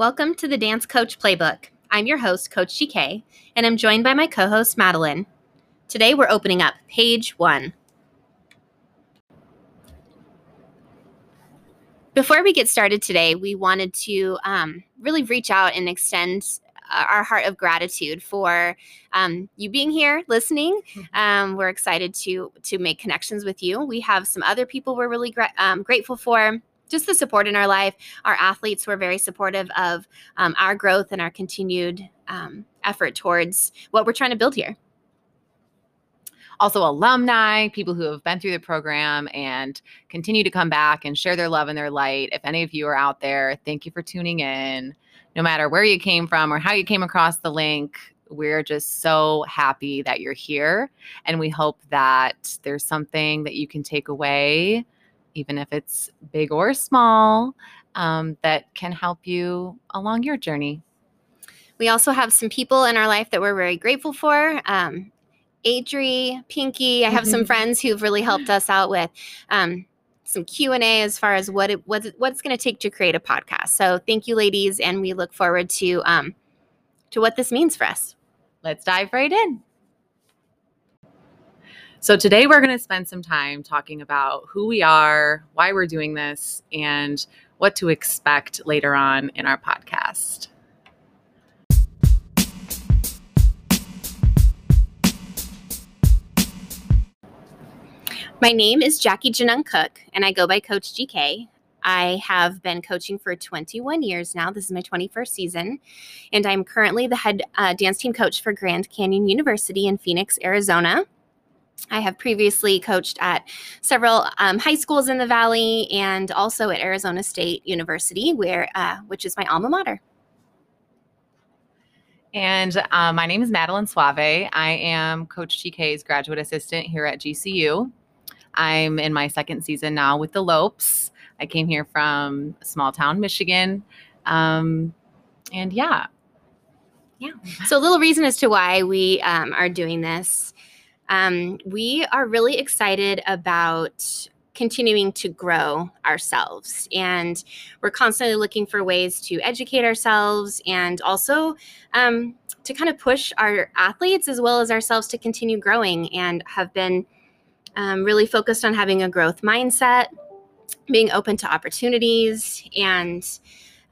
Welcome to the Dance Coach Playbook. I'm your host, Coach GK, and I'm joined by my co host, Madeline. Today we're opening up page one. Before we get started today, we wanted to um, really reach out and extend uh, our heart of gratitude for um, you being here listening um, we're excited to to make connections with you we have some other people we're really gra- um, grateful for just the support in our life. Our athletes were very supportive of um, our growth and our continued um, effort towards what we're trying to build here. Also, alumni, people who have been through the program and continue to come back and share their love and their light. If any of you are out there, thank you for tuning in. No matter where you came from or how you came across the link, we're just so happy that you're here. And we hope that there's something that you can take away even if it's big or small, um, that can help you along your journey. We also have some people in our life that we're very grateful for. Um, Adri, Pinky, I have some friends who've really helped us out with um, some Q and A as far as what it what's what's going to take to create a podcast. So thank you, ladies, and we look forward to um, to what this means for us. Let's dive right in. So, today we're going to spend some time talking about who we are, why we're doing this, and what to expect later on in our podcast. My name is Jackie Janung Cook, and I go by Coach GK. I have been coaching for 21 years now. This is my 21st season, and I'm currently the head uh, dance team coach for Grand Canyon University in Phoenix, Arizona. I have previously coached at several um, high schools in the Valley and also at Arizona State University, where uh, which is my alma mater. And uh, my name is Madeline Suave. I am Coach GK's graduate assistant here at GCU. I'm in my second season now with the Lopes. I came here from small town Michigan. Um, and yeah. Yeah. So, a little reason as to why we um, are doing this um, we are really excited about continuing to grow ourselves. And we're constantly looking for ways to educate ourselves and also um, to kind of push our athletes as well as ourselves to continue growing and have been um, really focused on having a growth mindset, being open to opportunities. And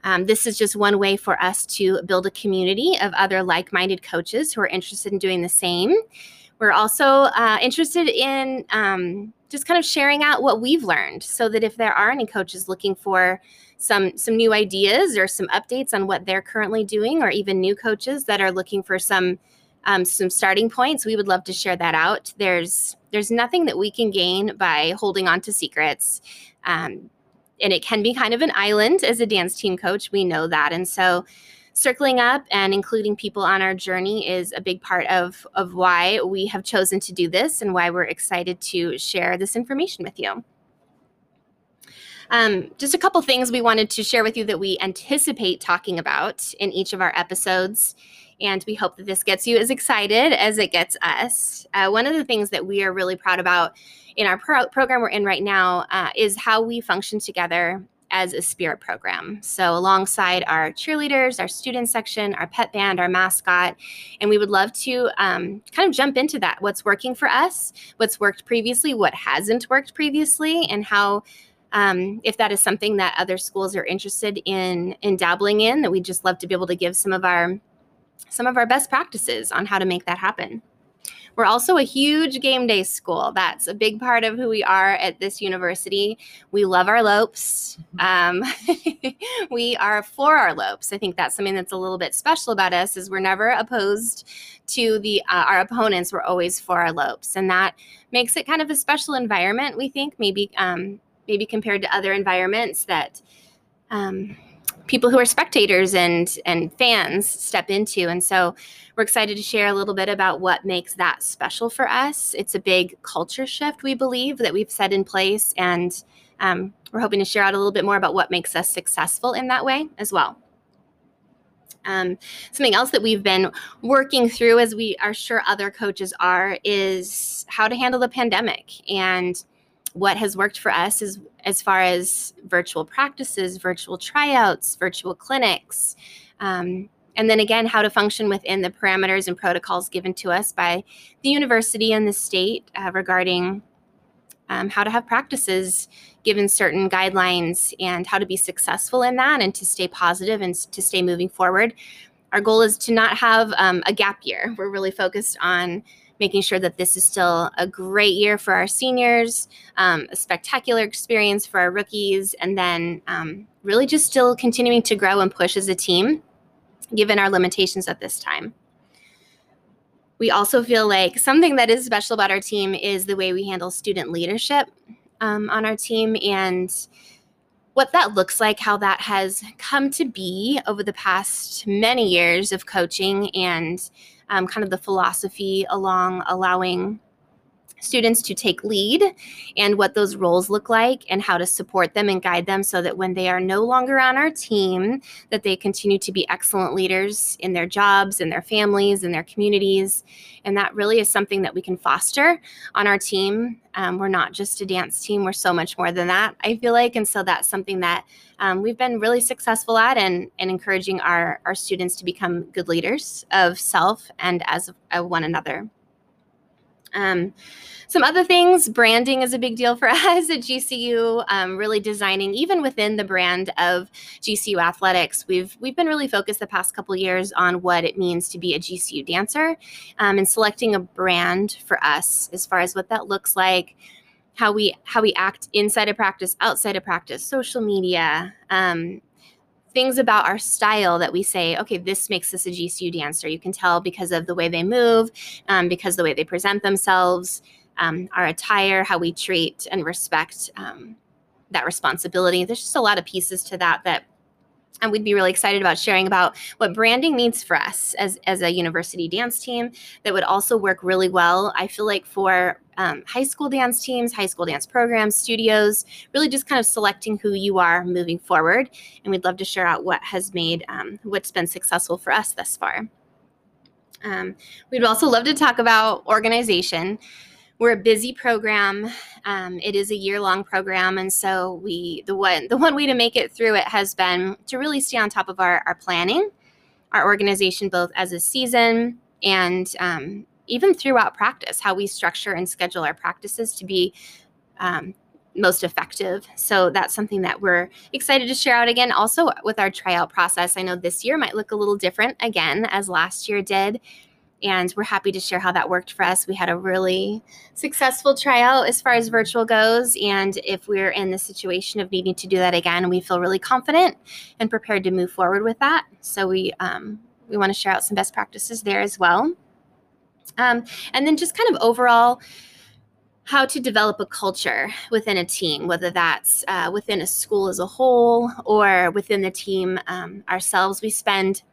um, this is just one way for us to build a community of other like minded coaches who are interested in doing the same. We're also uh, interested in um, just kind of sharing out what we've learned so that if there are any coaches looking for some some new ideas or some updates on what they're currently doing or even new coaches that are looking for some um, some starting points we would love to share that out. There's there's nothing that we can gain by holding on to secrets um, and it can be kind of an island as a dance team coach. We know that. And so circling up and including people on our journey is a big part of, of why we have chosen to do this and why we're excited to share this information with you. Um, just a couple things we wanted to share with you that we anticipate talking about in each of our episodes. And we hope that this gets you as excited as it gets us. Uh, one of the things that we are really proud about in our pro- program we're in right now uh, is how we function together as a spirit program. So, alongside our cheerleaders, our student section, our pep band, our mascot, and we would love to um, kind of jump into that. What's working for us, what's worked previously, what hasn't worked previously, and how. Um, if that is something that other schools are interested in in dabbling in, that we'd just love to be able to give some of our some of our best practices on how to make that happen. We're also a huge game day school. That's a big part of who we are at this university. We love our lopes. Mm-hmm. Um, we are for our lopes. I think that's something that's a little bit special about us is we're never opposed to the uh, our opponents. We're always for our lopes, and that makes it kind of a special environment. We think maybe um, maybe compared to other environments that. Um, people who are spectators and and fans step into. And so we're excited to share a little bit about what makes that special for us. It's a big culture shift we believe that we've set in place. And um, we're hoping to share out a little bit more about what makes us successful in that way as well. Um, something else that we've been working through as we are sure other coaches are is how to handle the pandemic. And what has worked for us is as far as virtual practices, virtual tryouts, virtual clinics. Um, and then again, how to function within the parameters and protocols given to us by the university and the state uh, regarding um, how to have practices given certain guidelines and how to be successful in that and to stay positive and to stay moving forward. Our goal is to not have um, a gap year. We're really focused on making sure that this is still a great year for our seniors, um, a spectacular experience for our rookies, and then um, really just still continuing to grow and push as a team, given our limitations at this time. We also feel like something that is special about our team is the way we handle student leadership um, on our team and what that looks like, how that has come to be over the past many years of coaching and um, kind of the philosophy along allowing students to take lead and what those roles look like and how to support them and guide them so that when they are no longer on our team that they continue to be excellent leaders in their jobs in their families in their communities. And that really is something that we can foster on our team. Um, we're not just a dance team. We're so much more than that i feel like. And so that's something that um, we've been really successful at and, and encouraging our, our students to become good leaders of self and as of one another um, some other things, branding is a big deal for us at GCU. Um, really designing, even within the brand of GCU athletics, we've we've been really focused the past couple years on what it means to be a GCU dancer, um, and selecting a brand for us as far as what that looks like, how we how we act inside of practice, outside of practice, social media, um, things about our style that we say, okay, this makes us a GCU dancer. You can tell because of the way they move, um, because the way they present themselves, um, our attire, how we treat and respect um, that responsibility. There's just a lot of pieces to that that and we'd be really excited about sharing about what branding means for us as, as a university dance team that would also work really well i feel like for um, high school dance teams high school dance programs studios really just kind of selecting who you are moving forward. And we'd love to share out what has made um, what's been successful for us thus far. Um, we'd also love to talk about organization. We're a busy program. Um, it is a year long program, and so we the one the one way to make it through it has been to really stay on top of our our planning, our organization, both as a season and um, even throughout practice, how we structure and schedule our practices to be um, most effective. So that's something that we're excited to share out again. Also, with our tryout process, I know this year might look a little different again as last year did and we're happy to share how that worked for us. We had a really successful tryout as far as virtual goes, and if we're in the situation of needing to do that again, we feel really confident and prepared to move forward with that. So we um, we want to share out some best practices there as well, um, and then just kind of overall how to develop a culture within a team, whether that's uh, within a school as a whole or within the team um, ourselves. We spend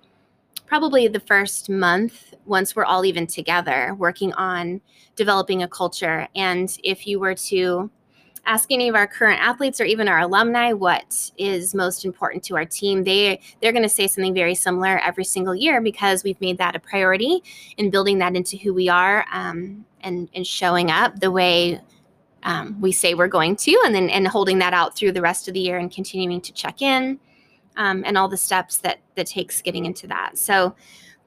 probably the first month once we're all even together working on developing a culture and if you were to ask any of our current athletes or even our alumni what is most important to our team they they're going to say something very similar every single year because we've made that a priority in building that into who we are um, and and showing up the way um, we say we're going to and then and holding that out through the rest of the year and continuing to check in um, and all the steps that that takes getting into that. So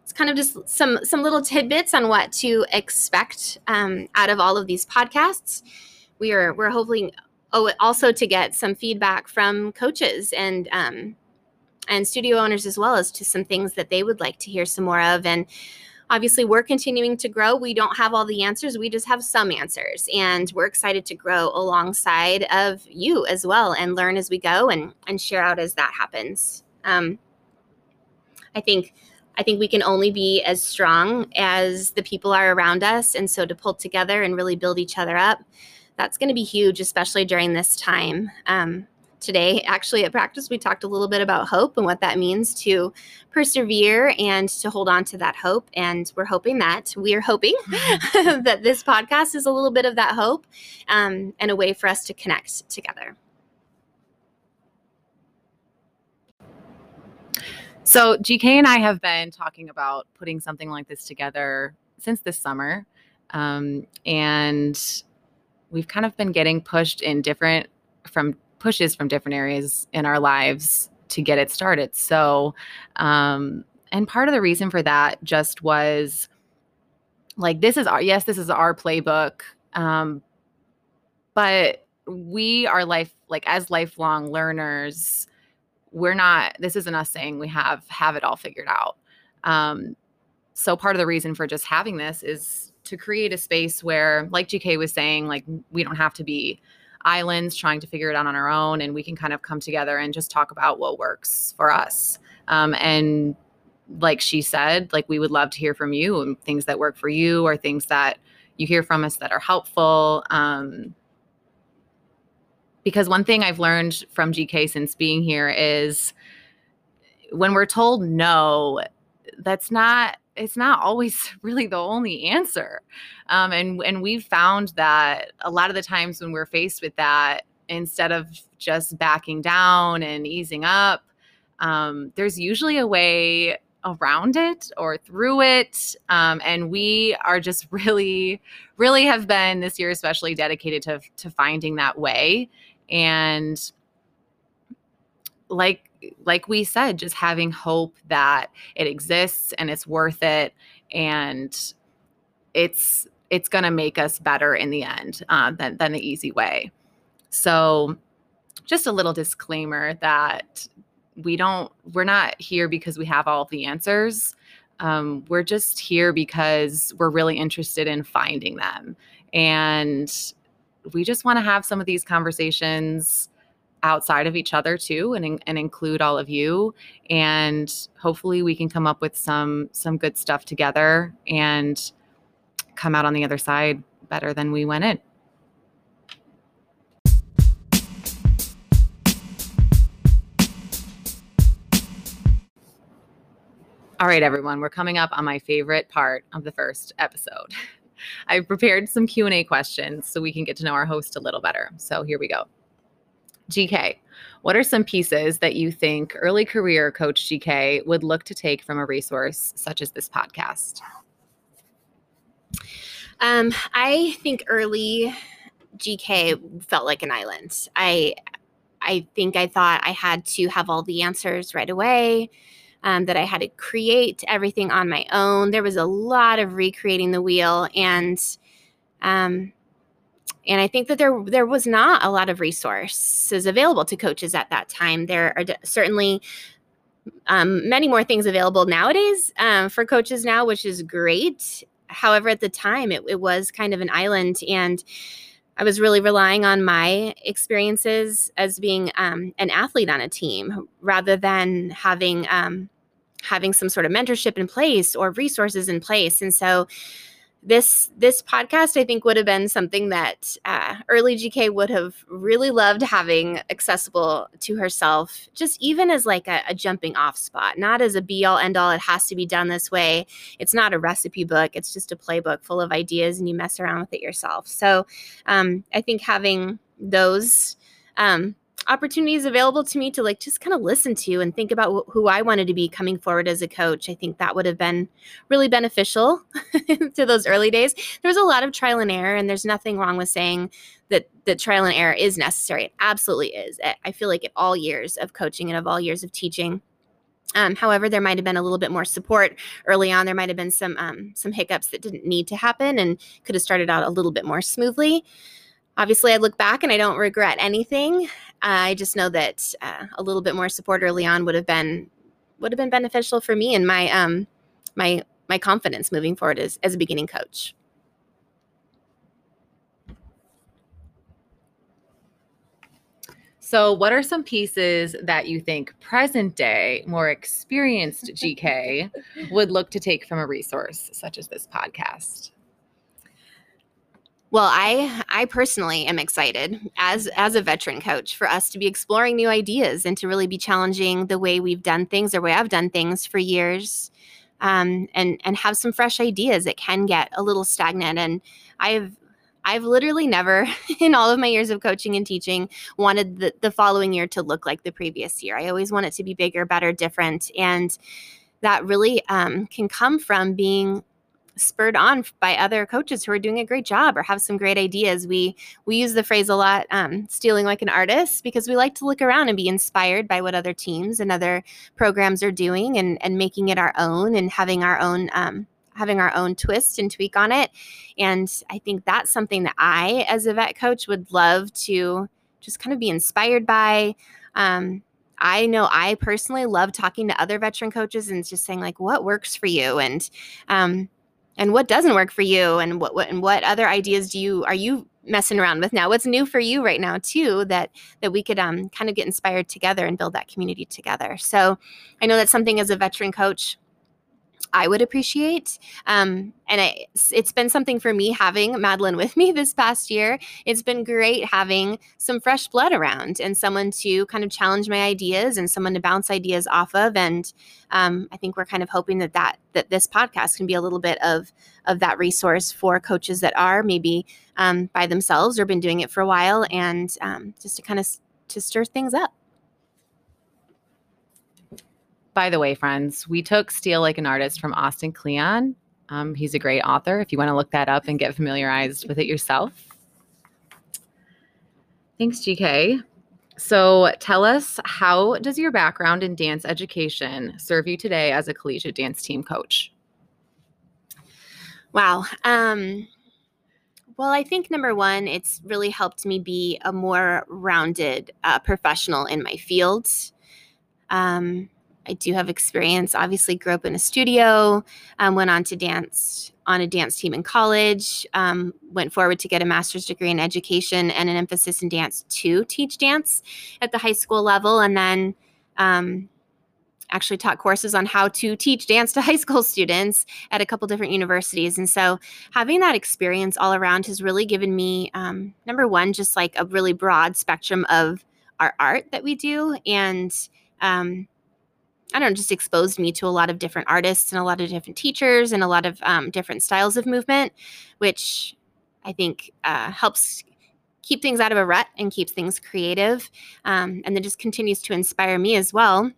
it's kind of just some some little tidbits on what to expect um, out of all of these podcasts. We are we're hoping oh also to get some feedback from coaches and um, and studio owners as well as to some things that they would like to hear some more of. And obviously we're continuing to grow. We don't have all the answers. We just have some answers. And we're excited to grow alongside of you as well and learn as we go and and share out as that happens. Um, i think i think we can only be as strong as the people are around us. And so to pull together and really build each other up that's going to be huge especially during this time um, today actually at practice we talked a little bit about hope and what that means to persevere and to hold on to that hope and we're hoping that we're hoping mm-hmm. that this podcast is a little bit of that hope um, and a way for us to connect together so gk and i have been talking about putting something like this together since this summer um, and we've kind of been getting pushed in different from pushes from different areas in our lives to get it started. So, um, and part of the reason for that just was like this is our yes, this is our playbook, um, but we are life like as lifelong learners. We're not. This isn't us saying we have have it all figured out. Um, so part of the reason for just having this is to create a space where, like GK was saying, like we don't have to be islands trying to figure it out on our own and we can kind of come together and just talk about what works for us. Um, and like she said like we would love to hear from you and things that work for you or things that you hear from us that are helpful. Um, because one thing i've learned from gk since being here is when we're told no that's not it's not always really the only answer. Um, and and we've found that a lot of the times when we're faced with that, instead of just backing down and easing up, um, there's usually a way around it or through it. Um, and we are just really, really have been this year especially dedicated to to finding that way. And like like we said, just having hope that it exists and it's worth it and it's it's going to make us better in the end uh, than than the easy way. So, just a little disclaimer that we don't we're not here because we have all the answers. Um, we're just here because we're really interested in finding them, and we just want to have some of these conversations outside of each other too and, and include all of you and hopefully we can come up with some some good stuff together and come out on the other side better than we went in. All right everyone we're coming up on my favorite part of the first episode. I've prepared some q&a questions so we can get to know our host a little better. So here we go GK, what are some pieces that you think early career coach GK would look to take from a resource such as this podcast? Um, I think early GK felt like an island. I I think I thought I had to have all the answers right away. Um, that I had to create everything on my own. There was a lot of recreating the wheel, and um, and I think that there there was not a lot of resources available to coaches at that time. There are certainly um, many more things available nowadays um, for coaches now, which is great. However, at the time, it, it was kind of an island, and I was really relying on my experiences as being um, an athlete on a team rather than having um, having some sort of mentorship in place or resources in place. And so this this podcast i think would have been something that uh, early gk would have really loved having accessible to herself just even as like a, a, jumping off spot not as a be all end all it has to be done this way. It's not a recipe book it's just a playbook full of ideas and you mess around with it yourself. So um, i think having those um, opportunities available to me to like just kind of listen to and think about wh- who I wanted to be coming forward as a coach. I think that would have been really beneficial to those early days. There was a lot of trial and error, and there's nothing wrong with saying that that trial and error is necessary. It absolutely is. I feel like at all years of coaching and of all years of teaching. Um, however, there might have been a little bit more support early on. There might have been some um, some hiccups that didn't need to happen and could have started out a little bit more smoothly obviously, I look back and I don't regret anything. I just know that uh, a little bit more support early on would have been would have been beneficial for me and my um my my confidence moving forward as as a beginning coach. So, what are some pieces that you think present day, more experienced GK would look to take from a resource such as this podcast? Well, I I personally am excited as as a veteran coach for us to be exploring new ideas and to really be challenging the way we've done things or way I've done things for years, um, and and have some fresh ideas. It can get a little stagnant, and I've I've literally never, in all of my years of coaching and teaching, wanted the, the following year to look like the previous year. I always want it to be bigger, better, different, and that really um, can come from being spurred on by other coaches who are doing a great job or have some great ideas. We we use the phrase a lot, um, stealing like an artist, because we like to look around and be inspired by what other teams and other programs are doing, and and making it our own and having our own. Um, having our own twist and tweak on it and i think that's something that i as a vet coach would love to just kind of be inspired by um, I know I personally love talking to other veteran coaches and just saying like what works for you and um and what doesn't work for you and what, what and what other ideas do you are you messing around with now? What's new for you right now too that that we could um kind of get inspired together and build that community together? So i know that's something as a veteran coach I would appreciate. Um, and I, it's been something for me having Madeline with me this past year. It's been great having some fresh blood around and someone to kind of challenge my ideas and someone to bounce ideas off of. And um, I think we're kind of hoping that that that this podcast can be a little bit of of that resource for coaches that are maybe um, by themselves or been doing it for a while, and um, just to kind of to stir things up. By the way, friends, we took Steal Like an Artist from Austin Kleon. Um, he's a great author if you want to look that up and get familiarized with it yourself. Thanks, GK. So tell us, how does your background in dance education serve you today as a collegiate dance team coach? Wow. Um, well, I think number one, it's really helped me be a more rounded uh, professional in my field. Um, I do have experience. Obviously, grew up in a studio, um, went on to dance on a dance team in college, um, went forward to get a master's degree in education and an emphasis in dance to teach dance at the high school level, and then um, actually taught courses on how to teach dance to high school students at a couple different universities. And so, having that experience all around has really given me, um, number one, just like a really broad spectrum of our art that we do and um, I don't know, just exposed me to a lot of different artists and a lot of different teachers and a lot of um, different styles of movement, which I think uh, helps keep things out of a rut and keeps things creative. Um, and then just continues to inspire me as well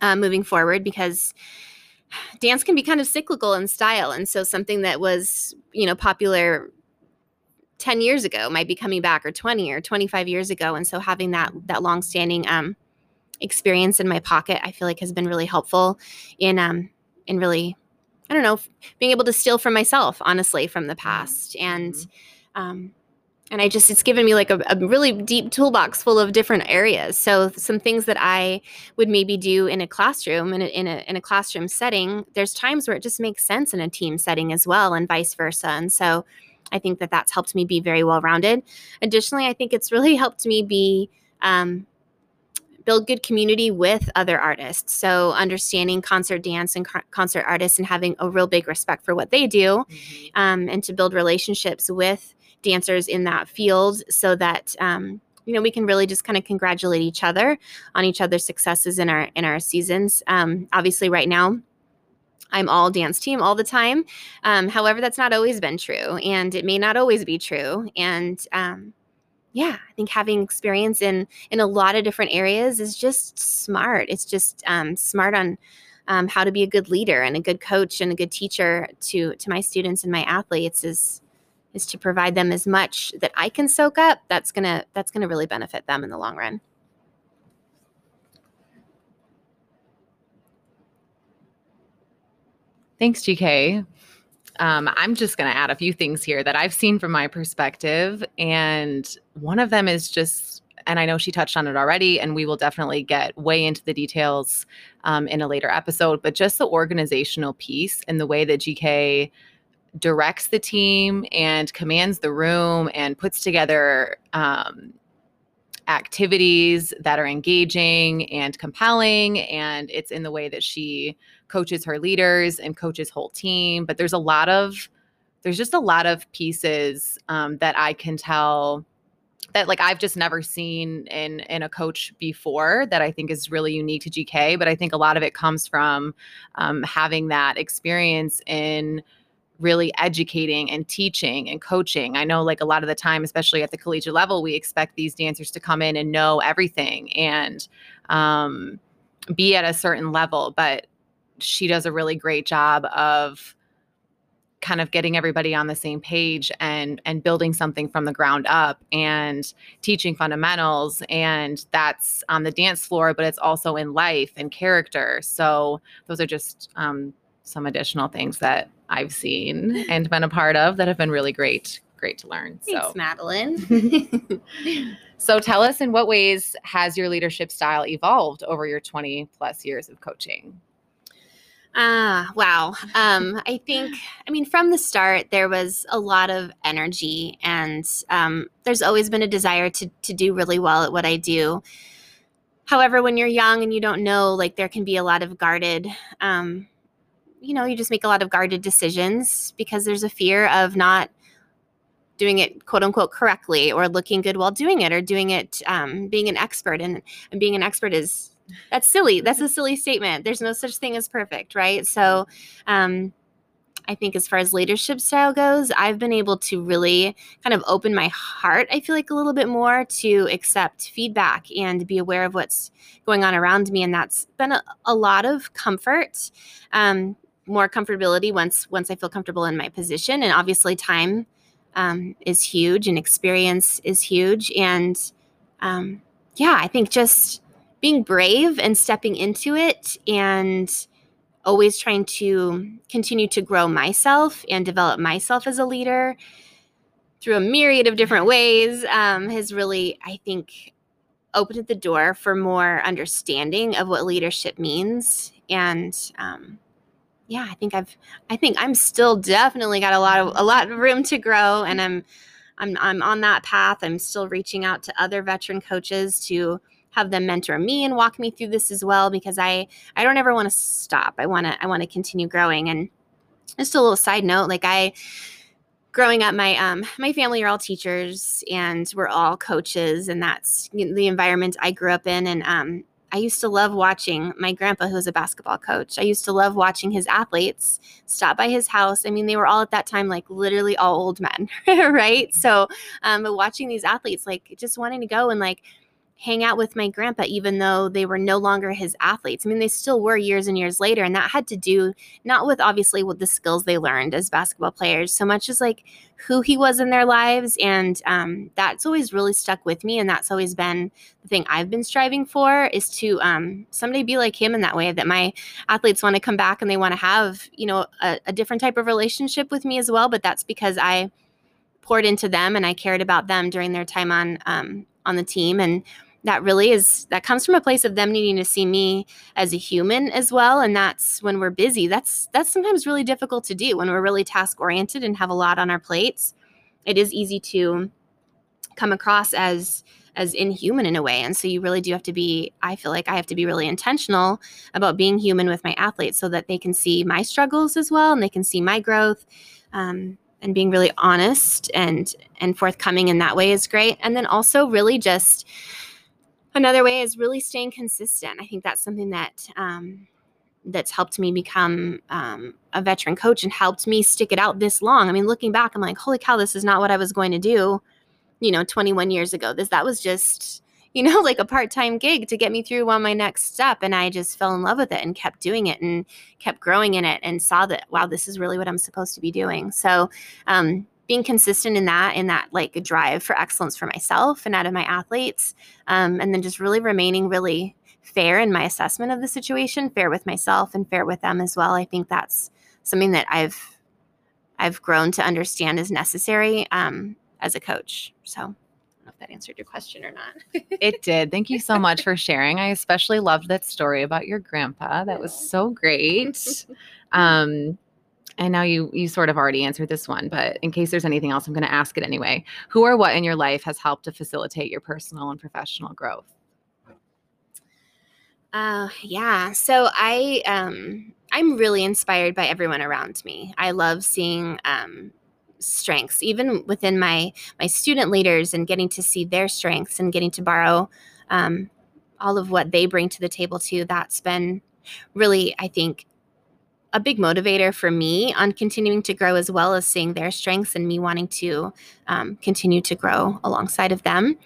uh, moving forward because dance can be kind of cyclical in style. And so something that was, you know, popular 10 years ago might be coming back or 20 or 25 years ago. And so having that, that long standing, um, experience in my pocket i feel like has been really helpful in um in really i don't know being able to steal from myself honestly from the past. And mm-hmm. um and i just it's given me like a, a, really deep toolbox full of different areas. So some things that i would maybe do in a classroom in a, in a, in a classroom setting there's times where it just makes sense in a team setting as well and vice versa. And so i think that that's helped me be very well rounded additionally i think it's really helped me be um, build good community with other artists. So understanding concert dance and concert artists and having a real big respect for what they do, mm-hmm. um, and to build relationships with dancers in that field, so that um, you know we can really just kind of congratulate each other on each other's successes in our in our seasons. Um, obviously, right now. I'm all dance team all the time. Um, however, that's not always been true, and it may not always be true. And um, yeah, I think having experience in in a lot of different areas is just smart. It's just um, smart on um, how to be a good leader and a good coach and a good teacher to to my students and my athletes is is to provide them as much that I can soak up. That's gonna that's gonna really benefit them in the long run. Thanks, GK um, I'm just going to add a few things here that I've seen from my perspective. And one of them is just, and I know she touched on it already, and we will definitely get way into the details um, in a later episode, but just the organizational piece and the way that GK directs the team and commands the room and puts together um, activities that are engaging and compelling. And it's in the way that she coaches her leaders and coaches whole team. But there's a lot of there's just a lot of pieces um, that I can tell that like I've just never seen in in a coach before that I think is really unique to GK. But I think a lot of it comes from um, having that experience in really educating and teaching and coaching. I know like a lot of the time, especially at the collegiate level, we expect these dancers to come in and know everything and um, be at a certain level. But she does a really great job of kind of getting everybody on the same page and and building something from the ground up and teaching fundamentals. And that's on the dance floor but it's also in life and character. So those are just um, some additional things that i've seen and been a part of that have been really great great to learn. Thanks, so Madeline. so tell us in what ways has your leadership style evolved over your 20 plus years of coaching Ah, wow. Um, I think, I mean, from the start, there was a lot of energy, and um, there's always been a desire to to do really well at what I do. However, when you're young and you don't know, like there can be a lot of guarded, um, you know, you just make a lot of guarded decisions because there's a fear of not doing it quote unquote correctly or looking good while doing it or doing it um, being an expert and, and being an expert is that's silly. That's a silly statement. There's no such thing as perfect, right? So, um, I think as far as leadership style goes, I've been able to really kind of open my heart, I feel like a little bit more to accept feedback and be aware of what's going on around me. And that's been a, a lot of comfort, um, more comfortability once once I feel comfortable in my position. And obviously time um, is huge and experience is huge. And um, yeah, I think just being brave and stepping into it and always trying to continue to grow myself and develop myself as a leader through a myriad of different ways um, has really, I think, opened the door for more understanding of what leadership means. And um, yeah, I think I've, I think I'm still definitely got a lot of a lot of room to grow, and I'm, I'm, I'm on that path. I'm still reaching out to other veteran coaches to have them mentor me and walk me through this as well because I I don't ever want to stop. I want to I want to continue growing and just a little side note like I growing up my um my family are all teachers and we're all coaches and that's the environment I grew up in and um I used to love watching my grandpa, who was a basketball coach. I used to love watching his athletes stop by his house. I mean, they were all at that time like literally all old men, right? So, um, but watching these athletes, like just wanting to go and like hang out with my grandpa, even though they were no longer his athletes. I mean, they still were years and years later. And that had to do not with obviously with the skills they learned as basketball players, so much as like who he was in their lives. And um, that's always really stuck with me. And that's always been the thing I've been striving for is to um, someday be like him in that way, that my athletes want to come back and they want to have, you know, a, a different type of relationship with me as well. But that's because I poured into them and I cared about them during their time on um, on the team and that really is that comes from a place of them needing to see me as a human as well and that's when we're busy. That's that's sometimes really difficult to do when we're really task oriented and have a lot on our plates. It is easy to come across as as inhuman in a way and so you really do have to be i feel like i have to be really intentional about being human with my athletes so that they can see my struggles as well and they can see my growth um, and being really honest and and forthcoming in that way is great. And then also really just another way is really staying consistent. I think that's something that um, that's helped me become um, a veteran coach and helped me stick it out this long. I mean, looking back, I'm like, holy cow, this is not what I was going to do, you know, 21 years ago. This that was just you know like a part-time gig to get me through on my next step and i just fell in love with it and kept doing it and kept growing in it and saw that wow this is really what i'm supposed to be doing so um, being consistent in that in that like drive for excellence for myself and out of my athletes um, and then just really remaining really fair in my assessment of the situation fair with myself and fair with them as well i think that's something that i've i've grown to understand is necessary um, as a coach so I don't know if that answered your question or not. it did. Thank you so much for sharing. I especially loved that story about your grandpa. That was so great. Um, and now you you sort of already answered this one, but in case there's anything else, I'm going to ask it anyway. Who or what in your life has helped to facilitate your personal and professional growth? Uh, yeah. So I um I'm really inspired by everyone around me. I love seeing um strengths even within my my student leaders and getting to see their strengths and getting to borrow um, all of what they bring to the table too that's been really i think a big motivator for me on continuing to grow as well as seeing their strengths and me wanting to um, continue to grow alongside of them.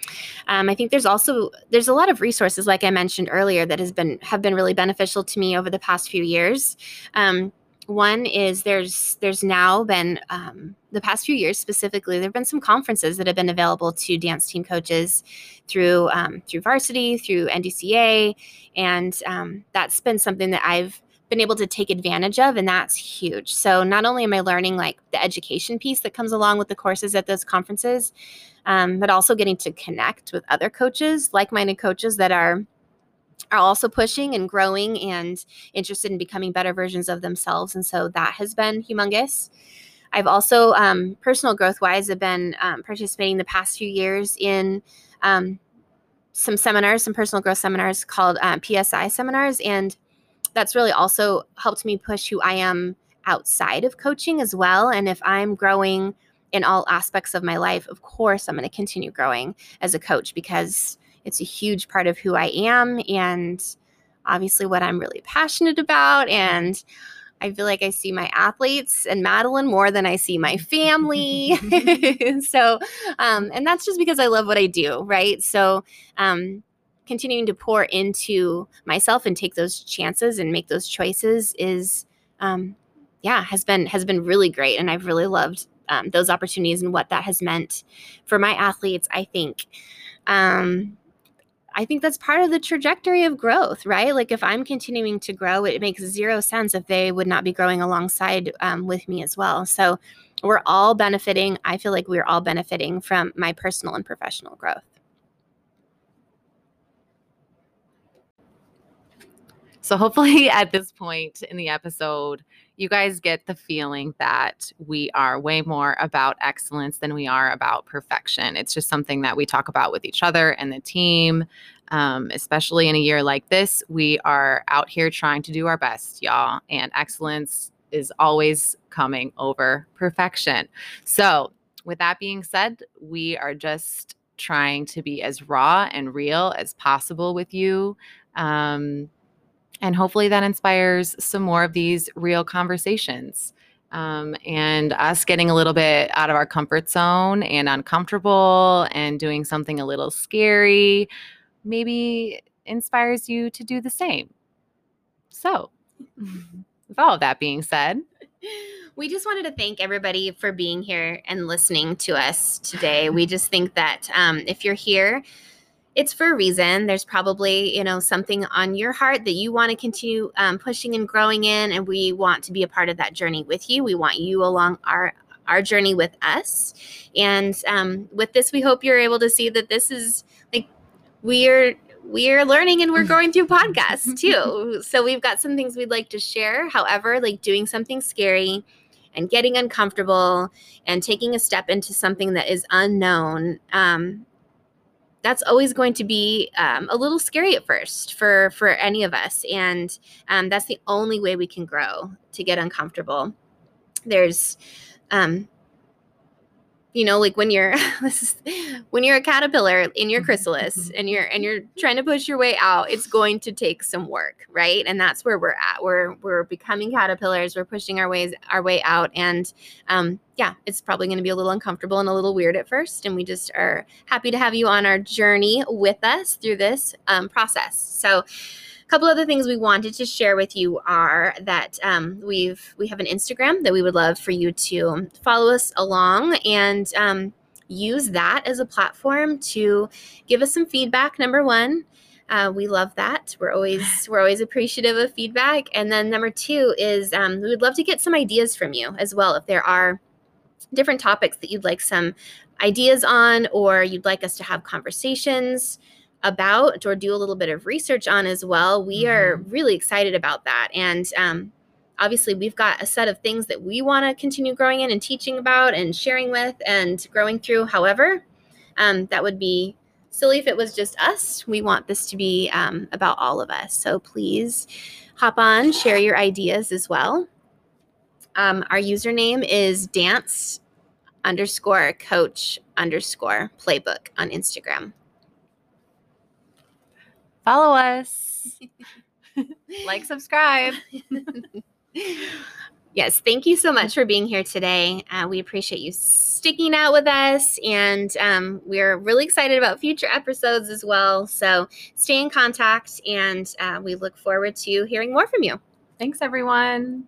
Um, i think there's also there's a lot of resources like i mentioned earlier that has been have been really beneficial to me over the past few years. Um, one is there's there's now been um, the past few years specifically there have been some conferences that have been available to dance team coaches through um, through varsity through ndca and um, that's been something that i've been able to take advantage of and that's huge. So not only am i learning like the education piece that comes along with the courses at those conferences um, but also getting to connect with other coaches like-minded coaches that are are also pushing and growing and interested in becoming better versions of themselves. And so that has been humongous. I've also um, personal growth wise have been um, participating the past few years in um, some seminars some personal growth seminars called uh, psi seminars. And that's really also helped me push who I am outside of coaching as well. And if I'm growing in all aspects of my life, of course, I'm going to continue growing as a coach because it's a huge part of who I am and obviously what I'm really passionate about. And I feel like I see my athletes and Madeline more than I see my family. so, um, and that's just because I love what I do, right? So, um, continuing to pour into myself and take those chances and make those choices is um, yeah has been has been really great. And i've really loved um, those opportunities and what that has meant for my athletes i think. Um, i think that's part of the trajectory of growth right? Like if i'm continuing to grow it makes zero sense if they would not be growing alongside um, with me as well. So we're all benefiting. I feel like we're all benefiting from my personal and professional growth So, hopefully, at this point in the episode, you guys get the feeling that we are way more about excellence than we are about perfection. It's just something that we talk about with each other and the team. Um, especially in a year like this, we are out here trying to do our best, y'all. And excellence is always coming over perfection. So, with that being said, we are just trying to be as raw and real as possible with you. Um, and hopefully that inspires some more of these real conversations. Um, and us getting a little bit out of our comfort zone and uncomfortable and doing something a little scary maybe inspires you to do the same. So, with all of that being said, we just wanted to thank everybody for being here and listening to us today. We just think that um, if you're here, it's for a reason. There's probably, you know, something on your heart that you want to continue um, pushing and growing in, and we want to be a part of that journey with you. We want you along our our journey with us. And um, with this, we hope you're able to see that this is like we're we're learning and we're going through podcasts too. so we've got some things we'd like to share. However, like doing something scary and getting uncomfortable and taking a step into something that is unknown um, that's always going to be um, a little scary at first for for any of us and um, that's the only way we can grow to get uncomfortable. There's um, you know like when you're this is when you're a caterpillar in your chrysalis and you're and you're trying to push your way out it's going to take some work right? And that's where we're at. We're we're becoming caterpillars. We're pushing our ways our way out. And um yeah it's probably going to be a little uncomfortable and a little weird at first. And we just are happy to have you on our journey with us through this um, process. So couple other things we wanted to share with you are that um, we've we have an Instagram that we would love for you to follow us along and um, use that as a platform to give us some feedback. Number one, uh, we love that. We're always we're always appreciative of feedback. And then number two is um, we would love to get some ideas from you as well. If there are different topics that you'd like some ideas on, or you'd like us to have conversations about or do a little bit of research on as well. We mm-hmm. are really excited about that. And um, obviously, we've got a set of things that we want to continue growing in and teaching about and sharing with and growing through. However, um, that would be silly if it was just us. We want this to be um, about all of us. So please hop on, share your ideas as well. Um, our username is dance underscore coach underscore playbook on Instagram. Follow us. like, subscribe. yes, thank you so much for being here today. Uh, we appreciate you sticking out with us, and um, we're really excited about future episodes as well. So stay in contact, and uh, we look forward to hearing more from you. Thanks, everyone.